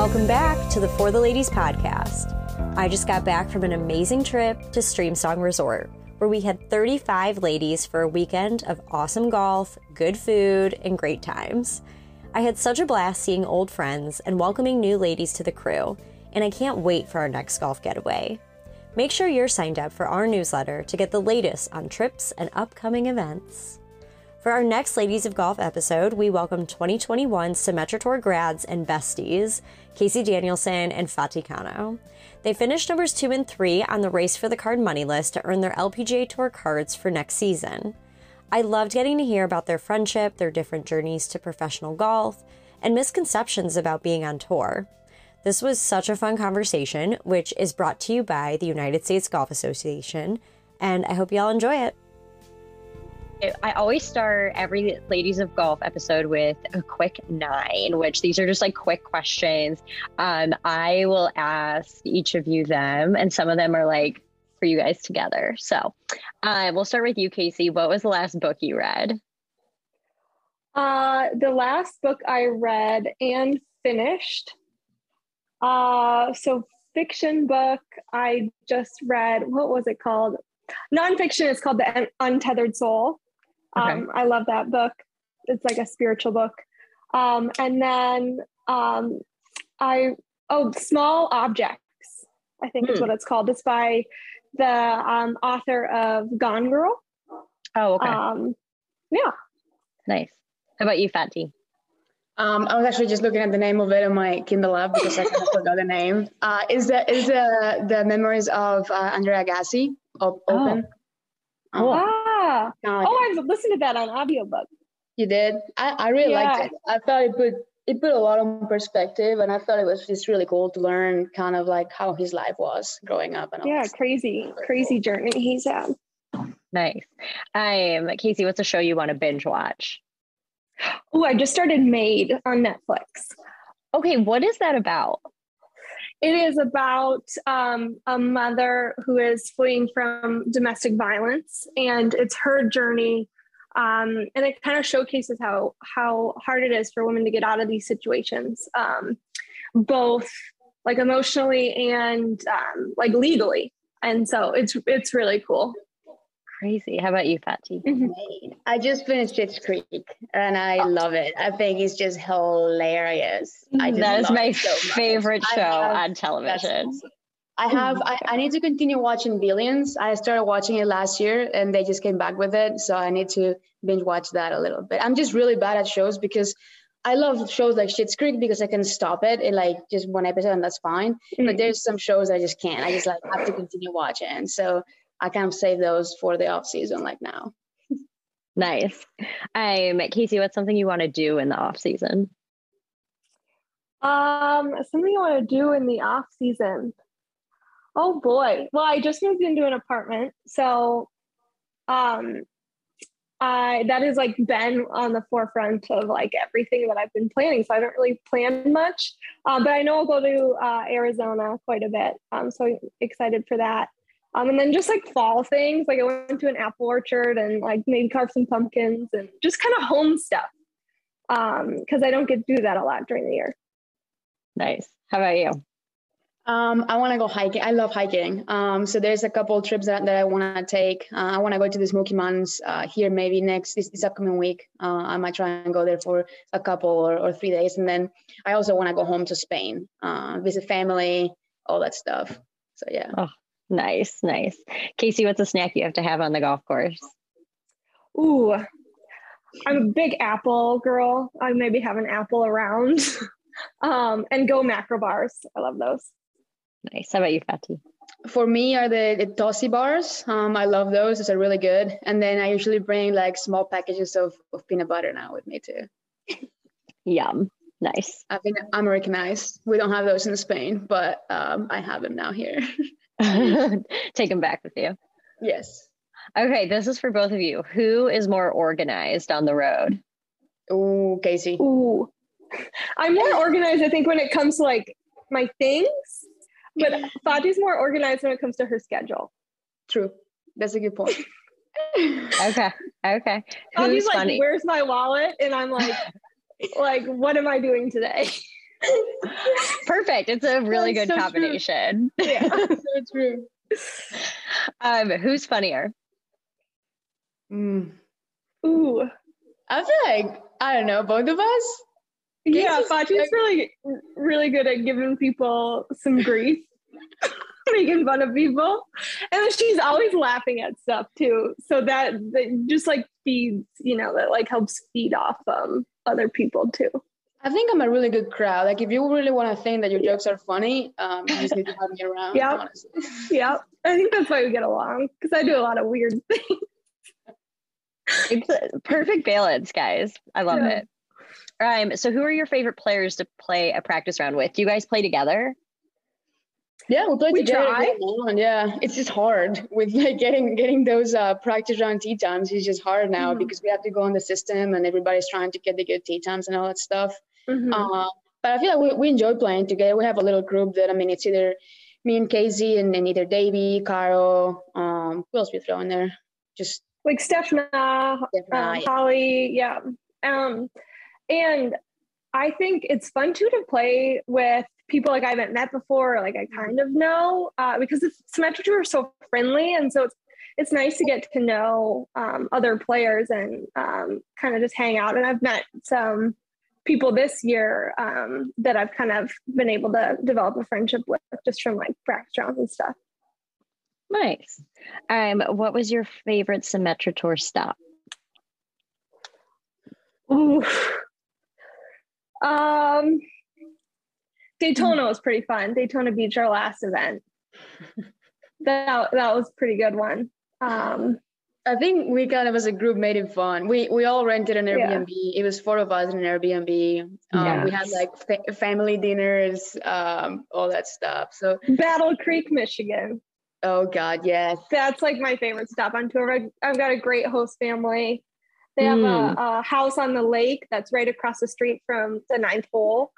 Welcome back to the For the Ladies podcast. I just got back from an amazing trip to Streamsong Resort, where we had 35 ladies for a weekend of awesome golf, good food, and great times. I had such a blast seeing old friends and welcoming new ladies to the crew, and I can't wait for our next golf getaway. Make sure you're signed up for our newsletter to get the latest on trips and upcoming events. For our next Ladies of Golf episode, we welcome 2021 Symetra Tour grads and besties, Casey Danielson and Fati Cano. They finished numbers two and three on the Race for the Card money list to earn their LPGA Tour cards for next season. I loved getting to hear about their friendship, their different journeys to professional golf, and misconceptions about being on tour. This was such a fun conversation, which is brought to you by the United States Golf Association, and I hope y'all enjoy it. I always start every Ladies of Golf episode with a quick nine, which these are just like quick questions. Um, I will ask each of you them, and some of them are like for you guys together. So uh, we'll start with you, Casey. What was the last book you read? Uh, the last book I read and finished. Uh, so fiction book I just read. What was it called? Nonfiction. is called The Untethered Soul. Okay. Um, I love that book. It's like a spiritual book. Um, and then um, I oh, Small Objects. I think hmm. is what it's called. It's by the um, author of Gone Girl. Oh, okay. Um, yeah. Nice. How about you, Fati? Um, I was actually just looking at the name of it on my Kindle app because I kind of forgot the name. Uh, is the is the the memories of uh, Andre Agassi open? Oh. Cool. Ah. Oh, I've listened to that on audiobook. You did? I, I really yeah. liked it. I thought it put it put a lot of perspective and I thought it was just really cool to learn kind of like how his life was growing up and yeah, crazy, crazy cool. journey he's had. Nice. I'm um, Casey, what's a show you want to binge watch? Oh, I just started Maid on Netflix. Okay, what is that about? It is about um, a mother who is fleeing from domestic violence, and it's her journey. Um, and it kind of showcases how how hard it is for women to get out of these situations, um, both like emotionally and um, like legally. And so it's it's really cool crazy. How about you, Fati? Mm-hmm. I just finished Schitt's Creek and I oh. love it. I think it's just hilarious. I just that is my so favorite show have, on television. I have. I, I need to continue watching Billions. I started watching it last year, and they just came back with it, so I need to binge watch that a little bit. I'm just really bad at shows because I love shows like Schitt's Creek because I can stop it in like just one episode and that's fine. Mm-hmm. But there's some shows I just can't. I just like have to continue watching. So I kind of save those for the off season like now. nice. Um, Casey, what's something you want to do in the off season? Um, something I want to do in the off season. Oh boy. Well, I just moved into an apartment, so um I that has like been on the forefront of like everything that I've been planning. So I don't really plan much, um, but I know I'll go to uh, Arizona quite a bit. Um, so I'm excited for that. Um, and then just like fall things, like I went to an apple orchard and like maybe carve some pumpkins and just kind of home stuff. Um, because I don't get to do that a lot during the year. Nice. How about you? Um, I want to go hiking. I love hiking. Um, so there's a couple trips that, that I want to take. Uh, I want to go to the Smoky Mountains uh, here maybe next this, this upcoming week. Uh, I might try and go there for a couple or, or three days, and then I also want to go home to Spain, uh, visit family, all that stuff. So yeah. Oh, Nice, nice. Casey, what's a snack you have to have on the golf course? Ooh, I'm a big apple girl. I maybe have an apple around. um, and GoMacro bars. I love those. Nice. How about you, Fati? For me, are the, the Tosi bars. Um, I love those. Those are really good. And then I usually bring like small packages of, of peanut butter now with me too. Yum. Nice. I've been Americanized. We don't have those in Spain, but um, I have them now here. take them back with you. Yes. Okay, this is for both of you. Who is more organized on the road? Ooh, Casey. Ooh. I'm more organized, I think, when it comes to like my things, but Fati's more organized when it comes to her schedule. True. That's a good point. okay. Okay. Fati's like, where's my wallet? And I'm like, like, what am I doing today? Perfect. It's a really That's good so true. combination. Yeah, so true. Um, who's funnier? Mm. Ooh. I feel like I don't know both of us. Yeah, Casey's like- really, really good at giving people some grief, making fun of people, and then she's always laughing at stuff too. So that, that just like feeds, you know, that like helps feed off um other people too. I think I'm a really good crowd. Like if you really want to think that your jokes are funny, um, you just need to have me around. Yeah. Yeah, I think that's why we get along because I do a lot of weird things. It's a perfect balance, guys. I love Yeah. it. Um, so who are your favorite players to play a practice round with? Do you guys play together? Yeah, we play We together. try. every Yeah, it's just hard with like getting getting those uh, practice round tee times. It's just hard now Mhm. because we have to go on the system and everybody's trying to get the good tee times and all that stuff. Mhm. Uh, but I feel like we, we enjoy playing together. We have a little group that I mean, it's either me and Casey and, then either Davey, Caro. Um, who else we throw in there? Just like Stephna, um, Stephna, yeah. Holly, yeah. Um, and I think it's fun too to play with people like I haven't met before, or like I kind of know, uh, because the Symetra Tour is so friendly, and so it's it's nice to get to know um, other players and um, kind of just hang out. And I've met some people this year um, that I've kind of been able to develop a friendship with just from like practice rounds and stuff. Nice. Um, what was your favorite Symetra Tour stop? Ooh. Um, Daytona was pretty fun. Daytona Beach, our last event. that that was a pretty good one. Um, I think we kind of as a group made it fun. We we all rented an Yeah. Airbnb. It was four of us in an Airbnb. Um, We had like fa- family dinners, um, all that stuff. So Battle Creek, Michigan. oh god, yes. That's like my favorite stop on tour. I've, I've got a great host family. They have Mm. a, a house on the lake that's right across the street from the ninth hole,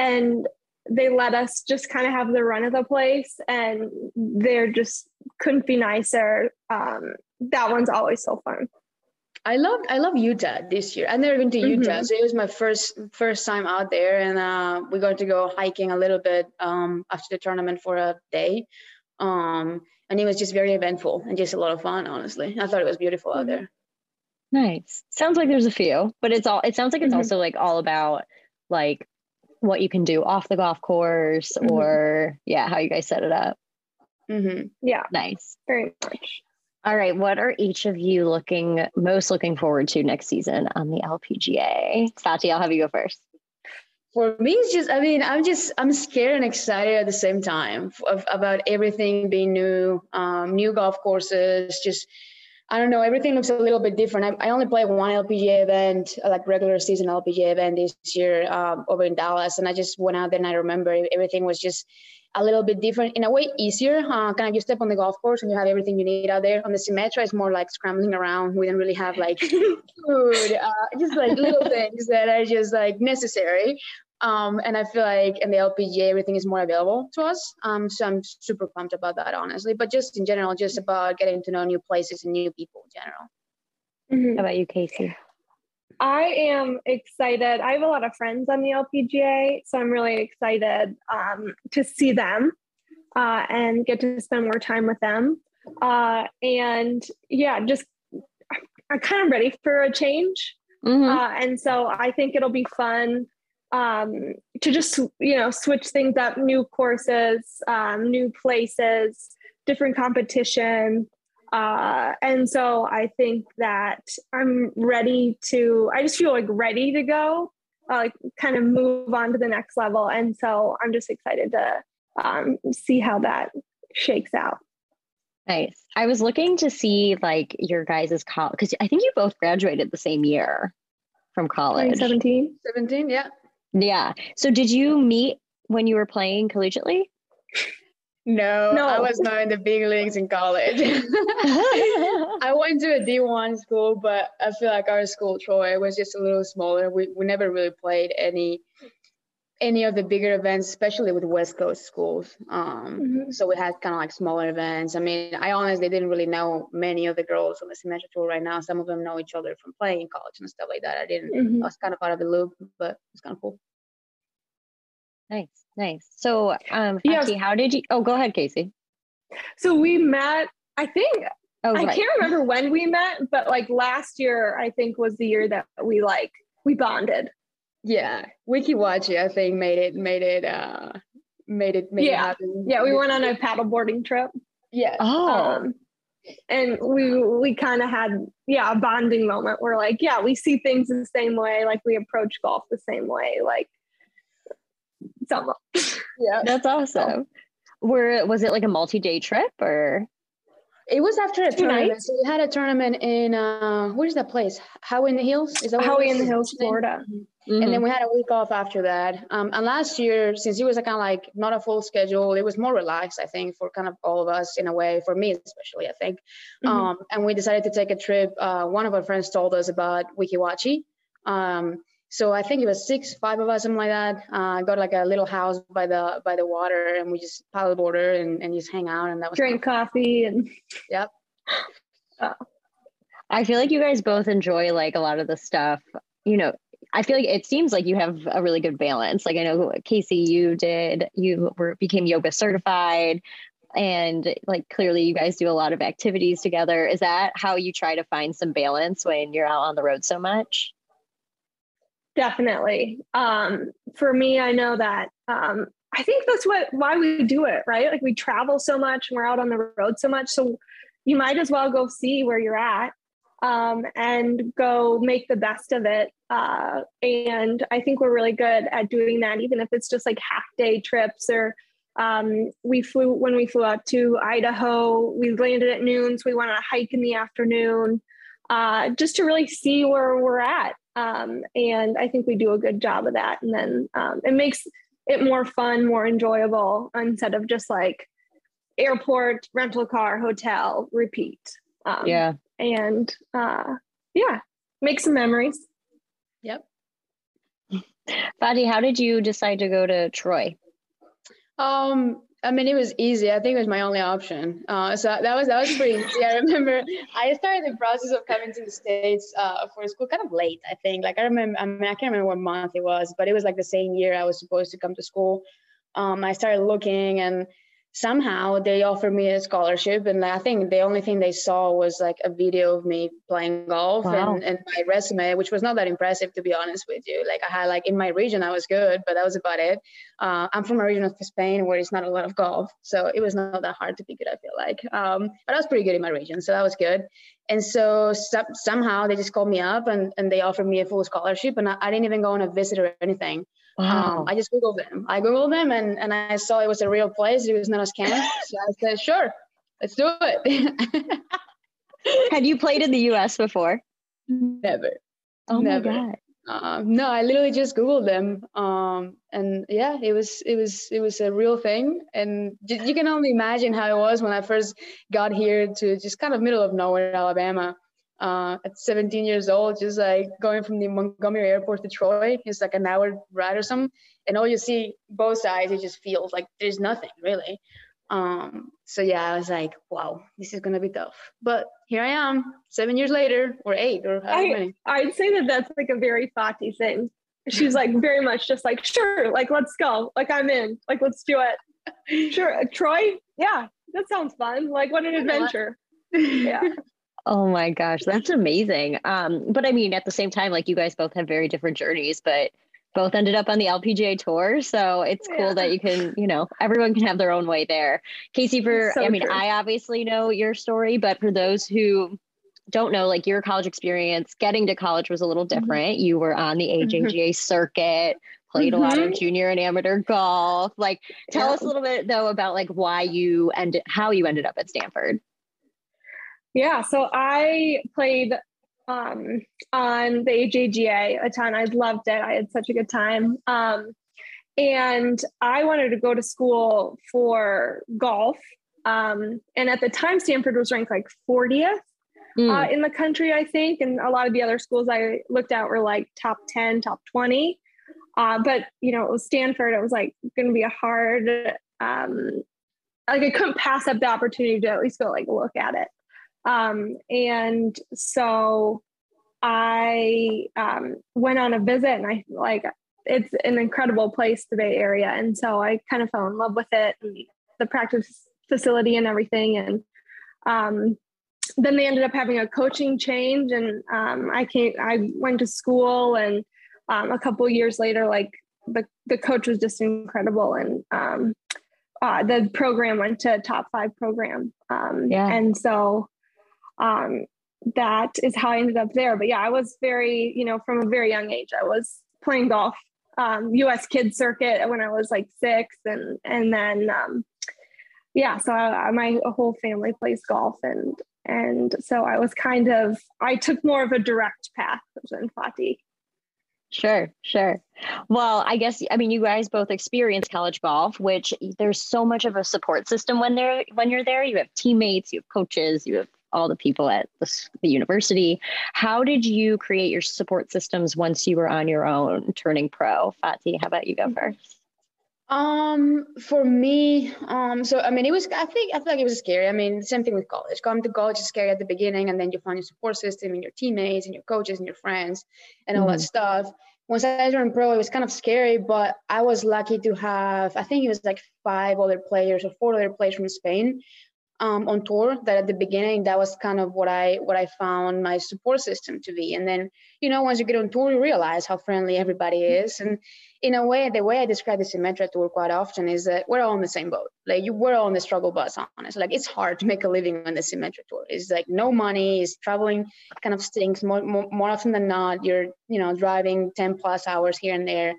and they let us just kind of have the run of the place, and they're just couldn't be nicer. Um, that one's always so fun. I love I love Utah this year. I've never been to Utah, Mhm. so it was my first first time out there, and uh, we got to go hiking a little bit um, after the tournament for a day, um, and it was just very eventful and just a lot of fun. Honestly, I thought it was beautiful out Mhm. there. Nice. Sounds like there's a few, but it's all it sounds like it's Mhm. also like all about like what you can do off the golf course Mhm. or yeah, how you guys set it up. Mm-hmm. Yeah, Nice. very much. All right, what are each of you looking most looking forward to next season on the LPGA? Fati, I'll have you go first. For me, it's just, I mean, I'm just, I'm scared and excited at the same time of, about everything being new, um, new golf courses. Just, I don't know, everything looks a little bit different. I, I only played one LPGA event, like regular season LPGA event this year um, over in Dallas. And I just went out there and I remember everything was just a little bit different, in a way easier. Uh, kind of you step on the golf course and you have everything you need out there. On the Symetra, it's more like scrambling around. We didn't really have like food, uh, just like little things that are just like necessary. Um, and I feel like in the LPGA, everything is more available to us. Um, so I'm super pumped about that, honestly. But just in general, just about getting to know new places and new people in general. Mhm. How about you, Casey? I am excited. I have a lot of friends on the LPGA, so I'm really excited um, to see them uh, and get to spend more time with them. Uh, and yeah, just I'm kind of ready for a change. Mhm. Uh, and so I think it'll be fun um, to just, you know, switch things up, new courses, um, new places, different competition. Uh, and so I think that I'm ready to, I just feel like ready to go, uh, like kind of move on to the next level. And so I'm just excited to um, see how that shakes out. Nice. I was looking to see like your guys' college because I think you both graduated the same year from college. 2017. 17, yeah. Yeah. So did you meet when you were playing collegiately? No, No. I was not in the big leagues in college. I went to a D1 school, but I feel like our school, Troy, was just a little smaller. We, we never really played any any of the bigger events, especially with West Coast schools. Um, Mhm. So we had kind of like smaller events. I mean, I honestly didn't really know many of the girls on the Symetra tour right now. Some of them know each other from playing in college and stuff like that. I didn't. Mhm. I was kind of out of the loop, but it's kind of cool. Nice, nice. So, um, Yes. How did you? Oh, go ahead, Casey. So we met, I think, Oh, I right. can't remember when we met, but like last year, I think was the year that we like, we bonded. Yeah, Weeki Wachee, I think made it made it uh made it made it Yeah. happen. Yeah, we went on a paddleboarding trip. Yeah. Oh, Um, and we we kind of had yeah a bonding moment where like yeah we see things the same way like we approach golf the same way like Yeah. that's awesome. Were was it like a multi-day trip or? It was after a Two tournament. nights. So we had a tournament in uh where's that place? Howey in the Hills? Is that Howey in the Hills Florida And then we had a week off after that. Um, and last year, since it was a kind of like not a full schedule, it was more relaxed, I think, for kind of all of us in a way, for me especially, I think. Mhm. Um, and we decided to take a trip. Uh, one of our friends told us about Weeki Wachee. Um, so I think it was six, five of us, something like that. Uh, got like a little house by the by the water, and we just paddleboarded and, and just hang out, and that was drink coffee and yep. Oh. I feel like you guys both enjoy like a lot of the stuff. You know, I feel like it seems like you have a really good balance. Like I know Casey, you did, you were became yoga certified, and like clearly you guys do a lot of activities together. Is that how you try to find some balance when you're out on the road so much? Definitely. Um for me i know that um i think that's what why we do it right? Like we travel so much and we're out on the road so much so you might as well go see where you're at um, and go make the best of it. Uh, and i think we're really good at doing that even if it's just like half day trips or um, we flew when we flew out to idaho we landed at noon so we went on a hike in the afternoon uh, just to really see where we're at um, and I think we do a good job of that. And then um, it makes it more fun, more enjoyable instead of just like airport, rental car, hotel, repeat. Um, Yeah. And uh, yeah, make some memories. Yep. Fati, how did you decide to go to Troy? Um, I mean, it was easy. I think it was my only option. Uh, so that was that was pretty easy. I remember I started the process of coming to the states uh, for school kind of late. I think. Like I remember, I mean, I can't remember what month it was, but it was like the same year I was supposed to come to school. Um, I started looking, and somehow they offered me a scholarship. And I think the only thing they saw was like a video of me playing golf Wow. and, and my resume, which was not that impressive to be honest with you. Like I had like in my region, I was good, but that was about it. Uh, I'm from a region of Spain where it's not a lot of golf, so it was not that hard to be good. I feel like, um, but I was pretty good in my region, so that was good. And so some, somehow they just called me up and, and they offered me a full scholarship, and I, I didn't even go on a visit or anything. Um, I just googled them. I googled them, and and I saw it was a real place. It was not a scam, so I said, sure, let's do it. Had you played in the US before? Never. Oh Never. my God. Um, no, I literally just googled them, um, and yeah, it was it was it was a real thing, and j- you can only imagine how it was when I first got here to just kind of middle of nowhere, Alabama, uh, at 17 years old, just like going from the Montgomery Airport to Troy. It's like an hour ride or something, and all you see both sides, it just feels like there's nothing really. Um, so yeah, I was like, wow, this is gonna be tough, but here I am, seven years later, or eight, or I- many. I'd say that that's like a very Fati thing. She's like very much just like, sure, like let's go. Like I'm in. Like let's do it. Sure. Troy? Yeah, that sounds fun. Like what an adventure. Yeah. Oh my gosh, that's amazing. Um, but I mean, at the same time, like you guys both have very different journeys, but both ended up on the LPGA tour. So it's cool that you can, you know, everyone can have their own way there. Casey, for So I mean, true. I obviously know your story, but for those who don't know, like your college experience, getting to college was a little Mm-hmm. different. You were on the AJGA circuit, played a lot of junior and amateur golf. Like, tell Yeah. us a little bit though about like why you ended, how you ended up at Stanford. Yeah, so I played um, on the AJGA a ton. I loved it. I had such a good time. Um, and I wanted to go to school for golf. Um, and at the time, Stanford was ranked like 40th Mm. uh, in the country, I think. And a lot of the other schools I looked at were like top 10, top 20. Uh, but, you know, it was Stanford. It was like going to be a hard, um, like I couldn't pass up the opportunity to at least go like look at it. Um, and so I um, went on a visit and I like it's an incredible place, the Bay Area, and so I kind of fell in love with it and the practice facility and everything. And um, then they ended up having a coaching change, and um, I came. I went to school, and um, a couple years later, like the the coach was just incredible, and um, uh, the program went to top five program. Um, yeah. And so um, that is how I ended up there. But yeah, I was very, you know, from a very young age, I was playing golf, um, U.S. Kids Circuit when I was like six, and and then um, yeah, so I, my whole family plays golf, and and so I was kind of I took more of a direct path than Fati. Sure, sure. Well, I guess I mean you guys both experience college golf, which there's so much of a support system when they're when you're there. You have teammates, you have coaches, you have all the people at the, the university. How did you create your support systems once you were on your own turning pro? Fati, how about you go first? Um, for me, um, so I mean, it was. I think I feel like it was scary. I mean, the same thing with college. Coming to college is scary at the beginning, and then you find your support system and your teammates and your coaches and your friends and all mm-hmm. that stuff. Once I turned pro, it was kind of scary, but I was lucky to have. I think it was like five other players or four other players from Spain um, on tour that at the beginning that was kind of what i what i found my support system to be. And then you know once you get on tour you realize how friendly everybody is. And in a way the way i describe the Symetra tour quite often is that we're all on the same boat. Like you we're all on the struggle bus honest like it's hard to make a living on the Symetra tour. It's like no money is traveling kind of stinks. More, more, more often than not you're you know driving 10 plus hours here and there.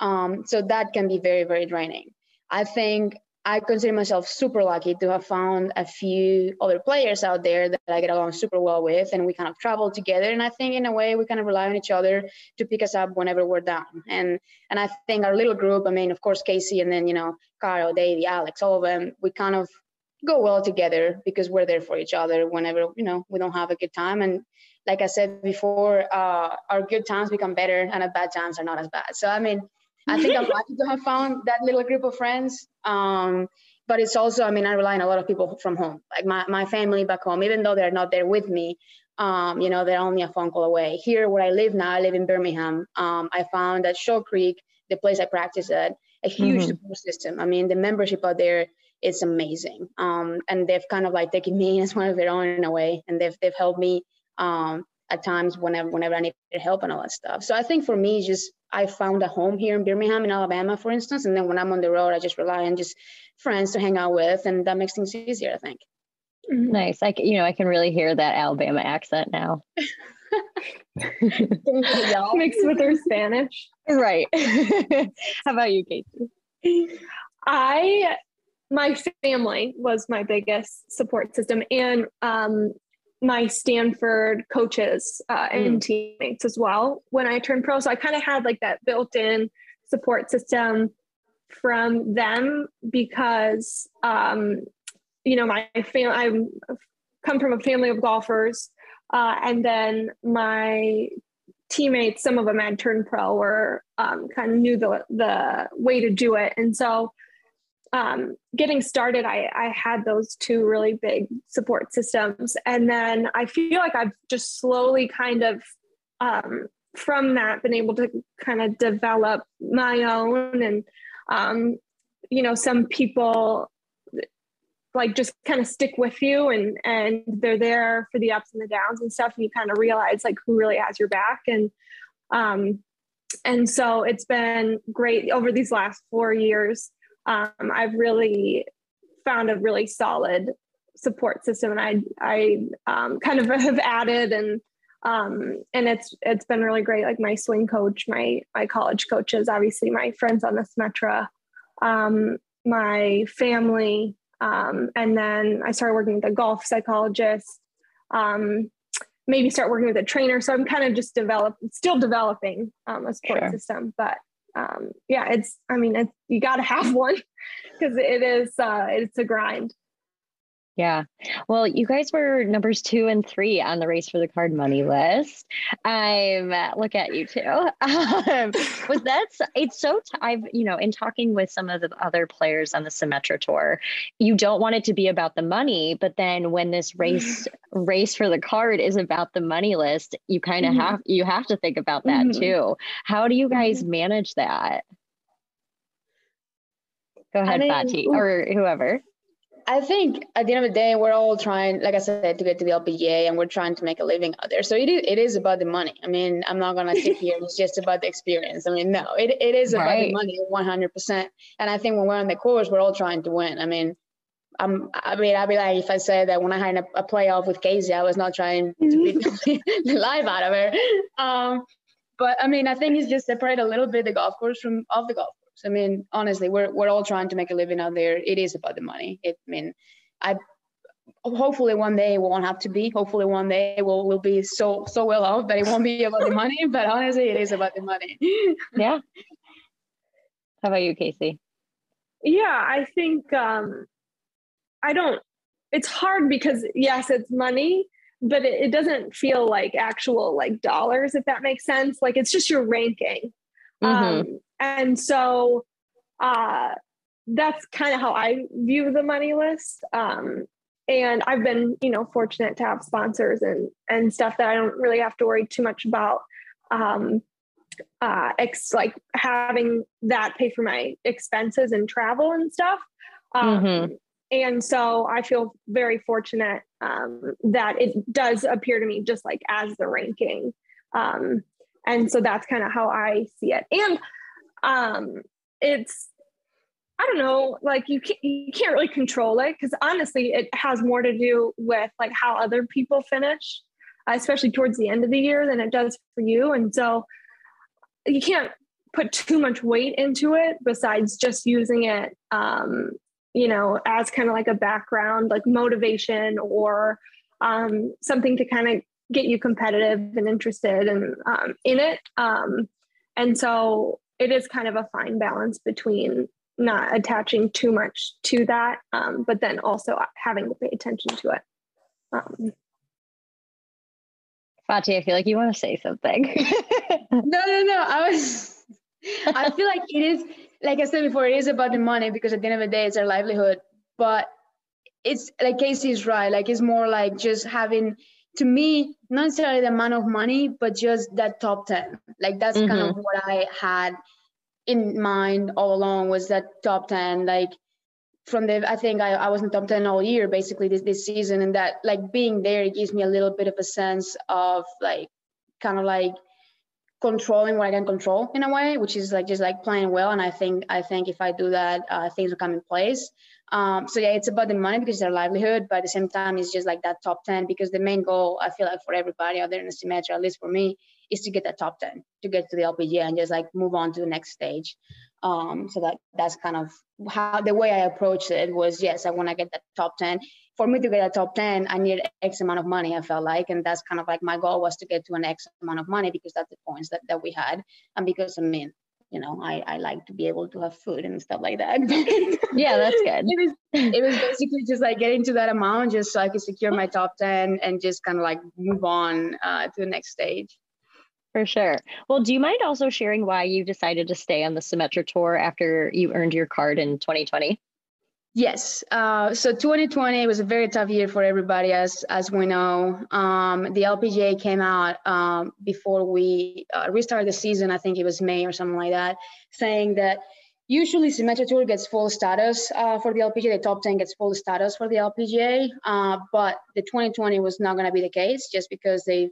Um, so that can be very very draining. I think I consider myself super lucky to have found a few other players out there that I get along super well with, and we kind of travel together. And I think in a way we kind of rely on each other to pick us up whenever we're down. And and I think our little group, I mean, of course Casey, and then you know Caro, Davey, Alex, all of them, we kind of go well together because we're there for each other whenever you know we don't have a good time. And like I said before, uh, our good times become better, and our bad times are not as bad. So I mean I think I'm lucky to have found that little group of friends. Um, but it's also, I mean, I rely on a lot of people from home, like my, my family back home, even though they're not there with me. Um, you know, they're only a phone call away. Here, where I live now, I live in Birmingham. Um, I found that Shoal Creek, the place I practice at, a huge mm-hmm. support system. I mean, the membership out there is amazing. Um, and they've kind of like taken me as one of their own in a way, and they've they've helped me um, at times whenever whenever I needed help and all that stuff. So I think for me, just I found a home here in Birmingham, in Alabama, for instance. And then when I'm on the road, I just rely on just friends to hang out with, and that makes things easier, I think. Mm-hmm. Nice. I you know I can really hear that Alabama accent now. Mixed with her Spanish. Right. How about you, Casey? I my family was my biggest support system, and um, my Stanford coaches uh, and mm. teammates as well when I turned pro. So I kind of had like that built in support system from them because, um, you know, my family, I come from a family of golfers. Uh, and then my teammates, some of them had turned pro or um, kind of knew the, the way to do it. And so um, getting started, I, I had those two really big support systems. And then I feel like I've just slowly kind of, um, from that, been able to kind of develop my own. And, um, you know, some people like just kind of stick with you and and they're there for the ups and the downs and stuff and you kind of realize like who really has your back and um and so it's been great over these last four years um, I've really found a really solid support system, and I I um, kind of have added and um, and it's it's been really great. Like my swing coach, my my college coaches, obviously my friends on the Symetra, um, my family, um, and then I started working with a golf psychologist. Um, maybe start working with a trainer. So I'm kind of just develop, still developing um, a support sure. system, but um, yeah, it's, I mean, it's, you got to have one because it is, uh, it's a grind. Yeah. Well, you guys were numbers two and three on the race for the card money list. I'm um, look at you too. Um, was that's it's so t- I've you know in talking with some of the other players on the Symetra tour, you don't want it to be about the money, but then when this race race for the card is about the money list, you kind of mm-hmm. have you have to think about that mm-hmm. too. How do you guys mm-hmm. manage that? Go ahead, I mean, Fati, or whoever. I think at the end of the day, we're all trying, like I said, to get to the LPGA, and we're trying to make a living out there. So it is, it is about the money. I mean, I'm not gonna sit here. It's just about the experience. I mean, no, it, it is about right. the money, 100. percent And I think when we're on the course, we're all trying to win. I mean, I'm, I mean, I'd be like if I said that when I had a, a playoff with Casey, I was not trying to beat the life out of her. Um, but I mean, I think it's just separate a little bit the golf course from off the golf I mean, honestly, we're we're all trying to make a living out there. It is about the money. It, I mean, I hopefully one day it won't have to be. Hopefully one day we'll we'll be so so well off that it won't be about the money. But honestly, it is about the money. yeah. How about you, Casey? Yeah, I think um, I don't. It's hard because yes, it's money, but it, it doesn't feel like actual like dollars, if that makes sense. Like it's just your ranking. Mm-hmm. Um, and so uh, that's kind of how I view the money list. Um, and I've been, you know, fortunate to have sponsors and and stuff that I don't really have to worry too much about. Um, uh, ex- like having that pay for my expenses and travel and stuff. Um, mm-hmm. And so I feel very fortunate um, that it does appear to me just like as the ranking. Um, and so that's kind of how I see it. And um, it's I don't know, like you can't, you can't really control it because honestly, it has more to do with like how other people finish, especially towards the end of the year, than it does for you. And so you can't put too much weight into it besides just using it, um, you know, as kind of like a background, like motivation or um, something to kind of get you competitive and interested and um, in it. Um, and so it is kind of a fine balance between not attaching too much to that, um, but then also having to pay attention to it. Um, Fati, I feel like you want to say something. no, no, no. I was. I feel like it is, like I said before, it is about the money because at the end of the day, it's our livelihood. But it's like Casey is right. Like it's more like just having to me, not necessarily the amount of money, but just that top 10. Like that's mm-hmm. kind of mm-hmm. what I had in mind all along was that top 10. Like from the, I think I, I was in top 10 all year, basically this, this season. And that like being there, it gives me a little bit of a sense of like, kind of like controlling what I can control in a way, which is like just like playing well. And I think, I think if I do that, uh, things will come in place. Um, so yeah, it's about the money because it's their livelihood, but at the same time, it's just like that top 10 because the main goal, I feel like for everybody out there in the Symetra, at least for me, is to get that top 10, to get to the LPGA and just like move on to the next stage. Um, so that that's kind of how the way I approached it was, yes, I want to get that top 10. For me to get a top 10, I need X amount of money, I felt like. And that's kind of like my goal was to get to an X amount of money because that's the points that, that we had. And because I mean, you know, I, I like to be able to have food and stuff like that. yeah, that's good. It was, it was basically just like getting to that amount just so I could secure my top 10 and just kind of like move on uh, to the next stage. For sure. Well, do you mind also sharing why you decided to stay on the Symetra Tour after you earned your card in 2020? Yes. Uh, so 2020 was a very tough year for everybody, as as we know. Um, the LPGA came out um, before we uh, restarted the season. I think it was May or something like that, saying that usually Symetra Tour gets full status uh, for the LPGA. The top 10 gets full status for the LPGA, uh, but the 2020 was not going to be the case just because they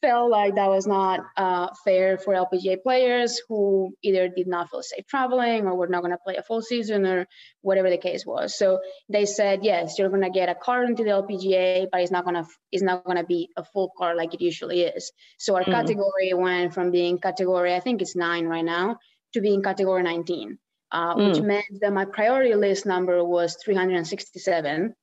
felt like that was not uh, fair for LPGA players who either did not feel safe traveling or were not going to play a full season or whatever the case was. So they said, yes, you're going to get a card into the LPGA, but it's not going to it's not going to be a full card like it usually is. So our mm. category went from being category I think it's nine right now to being category 19, uh, mm. which meant that my priority list number was 367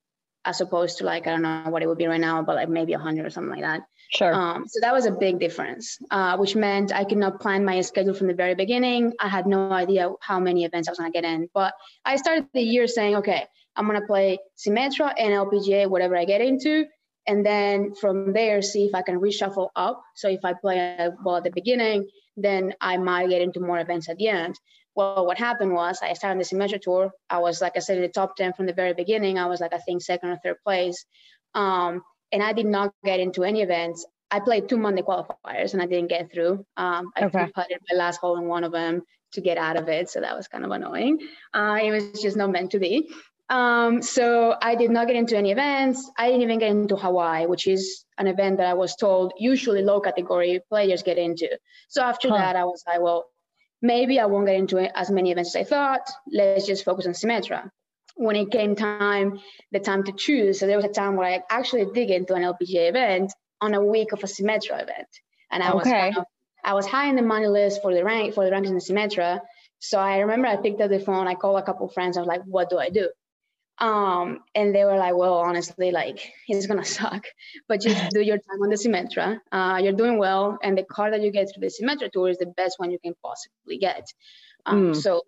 as opposed to like I don't know what it would be right now, but like maybe 100 or something like that. Sure. Um, so that was a big difference, uh, which meant I could not plan my schedule from the very beginning. I had no idea how many events I was going to get in. But I started the year saying, okay, I'm gonna play Symetra and LPGA, whatever I get into, and then from there see if I can reshuffle up. So if I play well at the beginning, then I might get into more events at the end. Well, what happened was I started the Symetra tour. I was like I said in the top ten from the very beginning. I was like I think second or third place, um, and I did not get into any events. I played two Monday qualifiers and I didn't get through. Um, I okay. putted my last hole in one of them to get out of it, so that was kind of annoying. Uh, it was just not meant to be. Um, so I did not get into any events. I didn't even get into Hawaii, which is an event that I was told usually low category players get into. So after huh. that, I was like, well, maybe I won't get into as many events as I thought. Let's just focus on Symetra. When it came time, the time to choose, so there was a time where I actually did get into an LPGA event on a week of a Symetra event, and I okay. was kind of, I was high in the money list for the rank for the rankings in Symetra. So I remember I picked up the phone, I called a couple friends, I was like, what do I do? Um, and they were like, well, honestly, like it's gonna suck, but just do your time on the Symetra. Uh, you're doing well, and the card that you get through the Symetra tour is the best one you can possibly get. Um, mm. So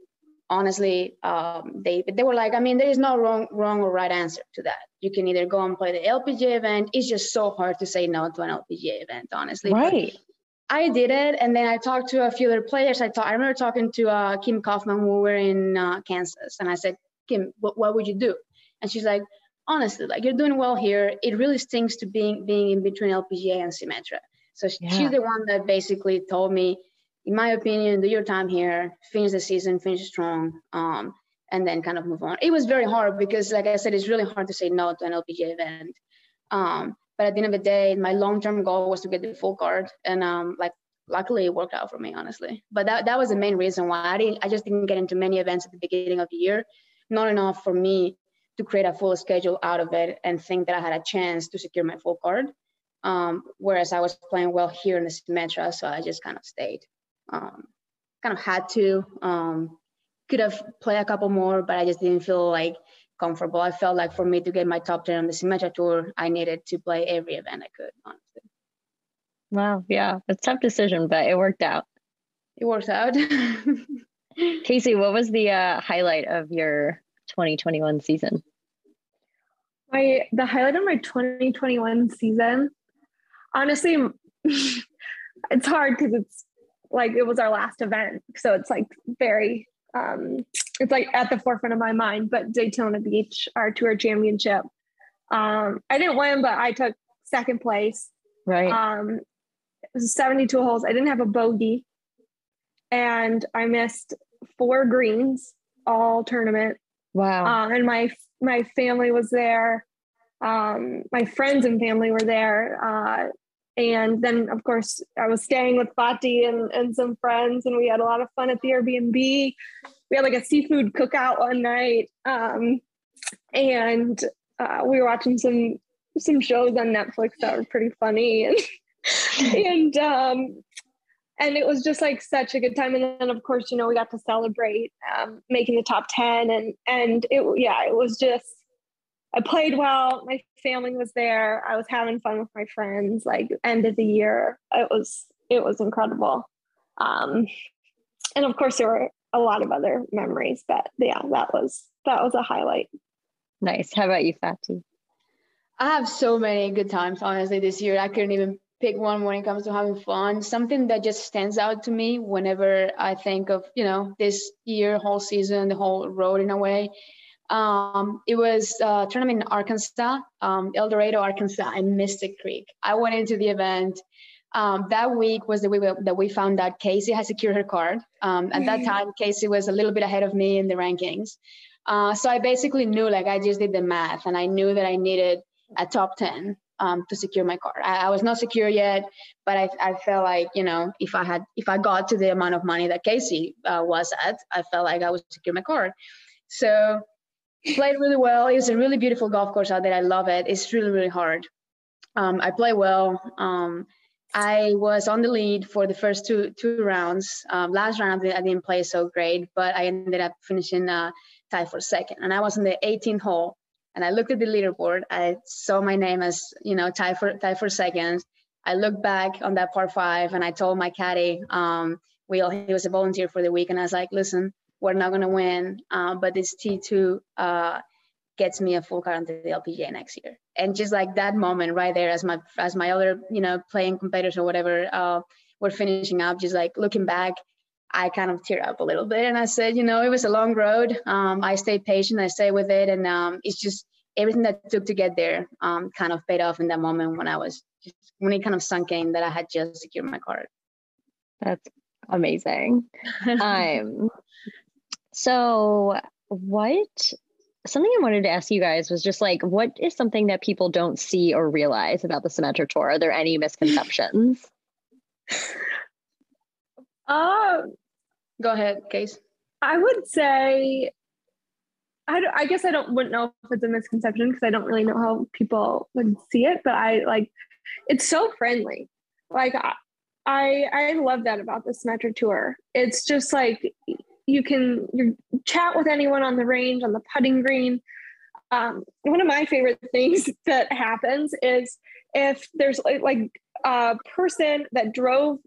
honestly, um, they they were like, I mean, there is no wrong wrong or right answer to that. You can either go and play the LPGA event. It's just so hard to say no to an LPGA event, honestly. Right. But I did it, and then I talked to a few other players. I, talk, I remember talking to uh, Kim Kaufman, who were in uh, Kansas, and I said, Kim, what, what would you do? And she's like, honestly, like you're doing well here. It really stinks to being being in between LPGA and Symetra. So yeah. she's the one that basically told me, in my opinion, do your time here, finish the season, finish strong, um, and then kind of move on. It was very hard because, like I said, it's really hard to say no to an LPGA event. Um, but at the end of the day, my long-term goal was to get the full card, and um, like luckily it worked out for me, honestly. But that that was the main reason why I didn't. I just didn't get into many events at the beginning of the year not enough for me to create a full schedule out of it and think that I had a chance to secure my full card. Um, whereas I was playing well here in the Symetra, so I just kind of stayed. Um, kind of had to. Um, could have played a couple more, but I just didn't feel like comfortable. I felt like for me to get my top 10 on the Symetra tour, I needed to play every event I could, honestly. Wow, yeah, it's a tough decision, but it worked out. It worked out. Casey, what was the uh, highlight of your 2021 season? My the highlight of my 2021 season, honestly, it's hard because it's like it was our last event, so it's like very um, it's like at the forefront of my mind. But Daytona Beach, our tour championship, um, I didn't win, but I took second place. Right. Um, it was 72 holes. I didn't have a bogey, and I missed four greens all tournament. Wow. Um, and my my family was there. Um, my friends and family were there. Uh, and then of course I was staying with Fati and, and some friends and we had a lot of fun at the Airbnb. We had like a seafood cookout one night. Um, and uh, we were watching some some shows on Netflix that were pretty funny and and um, and it was just like such a good time. And then of course you know we got to celebrate um, making the top 10 and and it yeah it was just i played well. My family was there. I was having fun with my friends. Like end of the year it was it was incredible. Um and of course there were a lot of other memories but yeah that was that was a highlight. Nice. How about you Fati I have so many good times, honestly, this year. I couldn't even pick one when it comes to having fun. Something that just stands out to me whenever I think of, you know, this year, whole season, the whole road in a way. Um, it was a tournament in Arkansas, um, El Dorado, Arkansas, and Mystic Creek. I went into the event. Um, that week was the week that we found out Casey had secured her card. Um, at that time, Casey was a little bit ahead of me in the rankings. Uh, so I basically knew, like, I just did the math, and I knew that I needed a top 10 um, to secure my car. I, I, was not secure yet, but I, I felt like you know if I had if I got to the amount of money that Casey uh, was at, I felt like I would secure my car. So played really well. It's a really beautiful golf course out there. I love it. It's really really hard. Um, I play well. Um, I was on the lead for the first two two rounds. Um, last round I didn't play so great, but I ended up finishing uh, tied for second, and I was in the 18th hole and I looked at the leaderboard. I saw my name as you know tied for tied for second. I looked back on that part five, and I told my caddy, um, Will, he was a volunteer for the week, and I was like, listen, we're not gonna win, uh, but this T2 uh, gets me a full card onto the LPGA next year. And just like that moment right there, as my as my other you know playing competitors or whatever uh, were finishing up, just like looking back, I kind of tear up a little bit. And I said, you know, it was a long road. Um, I stayed patient. I stayed with it, and um, it's just everything that took to get there um, kind of paid off in that moment when I was just, when it kind of sunk in that I had just secured my card. That's amazing. um, so what something I wanted to ask you guys was just like, what is something that people don't see or realize about the Symetra Tour? Are there any misconceptions? Um, go ahead, Case. I would say, I, I guess I don't wouldn't know if it's a misconception because I don't really know how people would see it, but I like it's so friendly. Like I I, love that about the Symetra Tour. It's just like you can you chat with anyone on the range on the putting green. Um, one of my favorite things that happens is if there's like, like a person that drove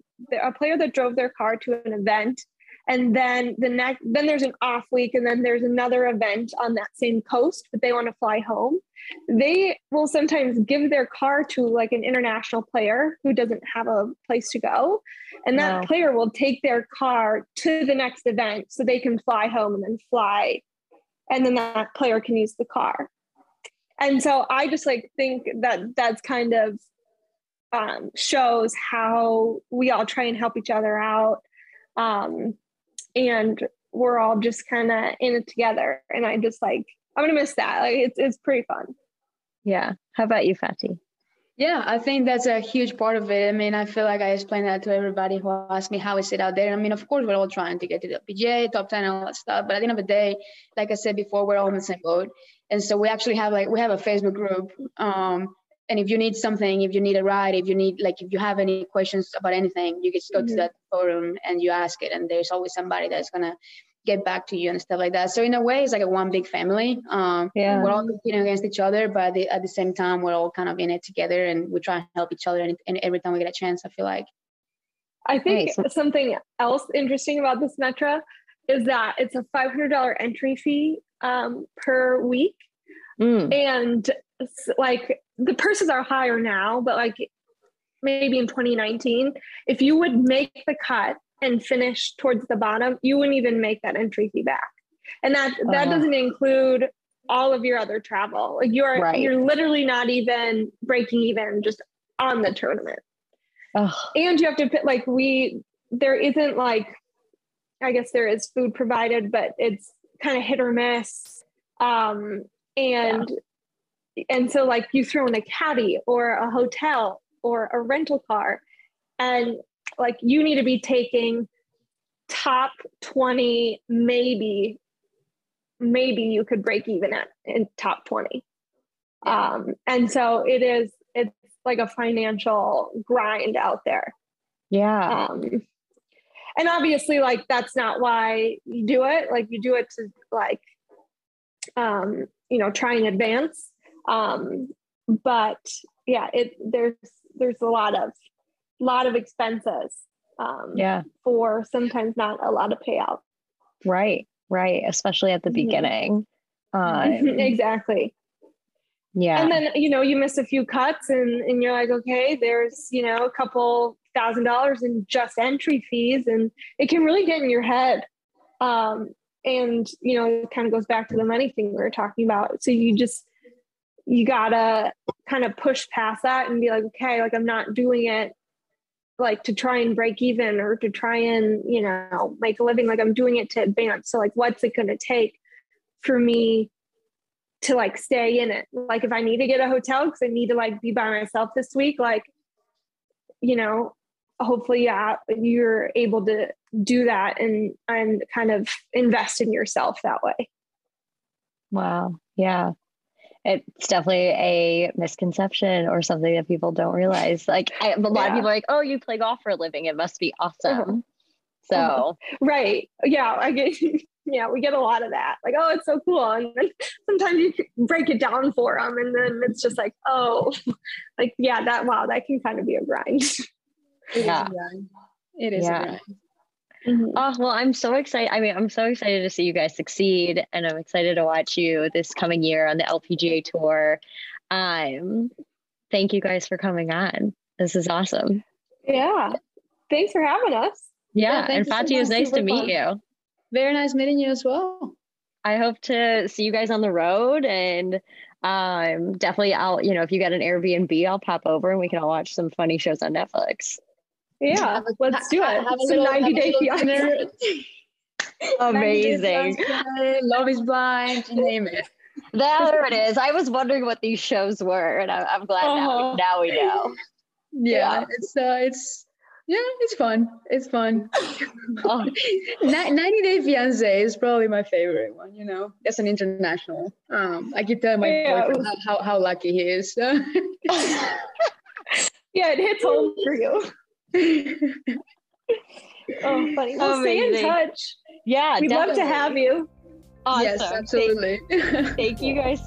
a player that drove their car to an event and then the next then there's an off week and then there's another event on that same coast but they want to fly home they will sometimes give their car to like an international player who doesn't have a place to go and that wow. player will take their car to the next event so they can fly home and then fly and then that player can use the car and so i just like think that that's kind of um, shows how we all try and help each other out. Um, and we're all just kind of in it together. And I just like, I'm going to miss that. Like, it's, it's pretty fun. Yeah. How about you, Fati? Yeah, I think that's a huge part of it. I mean, I feel like I explain that to everybody who asks me how is it out there. I mean, of course, we're all trying to get to the PGA, top 10, and all that stuff. But at the end of the day, like I said before, we're all in the same boat. And so we actually have like, we have a Facebook group um, and if you need something if you need a ride if you need like if you have any questions about anything you just go mm-hmm. to that forum and you ask it and there's always somebody that's gonna get back to you and stuff like that so in a way it's like a one big family um yeah. we're all competing against each other but the, at the same time we're all kind of in it together and we try and help each other and, and every time we get a chance i feel like i think nice. something else interesting about this Symetra is that it's a $500 entry fee um, per week mm. and like the purses are higher now, but like maybe in 2019, if you would make the cut and finish towards the bottom, you wouldn't even make that entry fee back. And that that uh, doesn't include all of your other travel. Like you're right. you're literally not even breaking even just on the tournament. Ugh. And you have to put like we there isn't like I guess there is food provided, but it's kind of hit or miss. Um, and yeah and so like you throw in a caddy or a hotel or a rental car and like you need to be taking top 20 maybe maybe you could break even at in top 20 um and so it is it's like a financial grind out there. Yeah. Um and obviously like that's not why you do it. Like you do it to like um you know try and advance um, but yeah, it there's there's a lot of lot of expenses. Um, yeah, for sometimes not a lot of payout. Right, right, especially at the mm-hmm. beginning. Um, exactly. Yeah. And then, you know, you miss a few cuts and, and you're like, okay, there's, you know, a couple thousand dollars in just entry fees. And it can really get in your head. Um, and, you know, it kind of goes back to the money thing we were talking about. So you just, you gotta kind of push past that and be like, okay, like I'm not doing it like to try and break even or to try and, you know, make a living. Like I'm doing it to advance. So like what's it gonna take for me to like stay in it? Like if I need to get a hotel because I need to like be by myself this week, like, you know, hopefully yeah, you're able to do that and and kind of invest in yourself that way. Wow. Yeah it's definitely a misconception or something that people don't realize. Like I, a lot yeah. of people are like, "Oh, you play golf for a living; it must be awesome." Uh-huh. So uh-huh. right, yeah, I get. Yeah, we get a lot of that. Like, oh, it's so cool, and then sometimes you break it down for them, and then it's just like, oh, like yeah, that wow, that can kind of be a grind. yeah, it is. Yeah. Mm-hmm. Oh, well, I'm so excited. I mean, I'm so excited to see you guys succeed, and I'm excited to watch you this coming year on the LPGA tour. Um, thank you guys for coming on. This is awesome. Yeah. Thanks for having us. Yeah. yeah and Fati, so it was nice to meet fun. you. Very nice meeting you as well. I hope to see you guys on the road and um definitely I'll you know if you get an Airbnb I'll pop over and we can all watch some funny shows on Netflix. Yeah, let's do it. Have a little, 90 day fiance. Amazing. Love is blind, you name it. There it is. I was wondering what these shows were, and I, am glad uh-huh. now, now we know. Yeah, yeah, it's uh, it's yeah, it's fun. It's fun. oh. 90 Day Fiance is probably my favorite one, you know, as an international. Um, I keep telling my yeah. boyfriend how, how, how lucky he is. yeah, it hits home for you. oh, funny. Well, stay in touch. Yeah, we'd definitely. love to have you. Awesome. Yes, absolutely. Thank, thank you guys.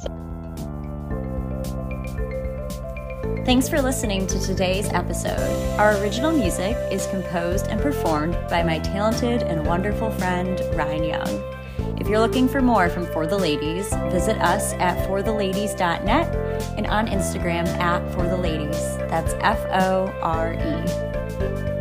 Thanks for listening to today's episode. Our original music is composed and performed by my talented and wonderful friend, Ryan Young. If you're looking for more from Fore the Ladies, visit us at foretheladies.net and on Instagram at Fore the Ladies. That's F O R E thank you.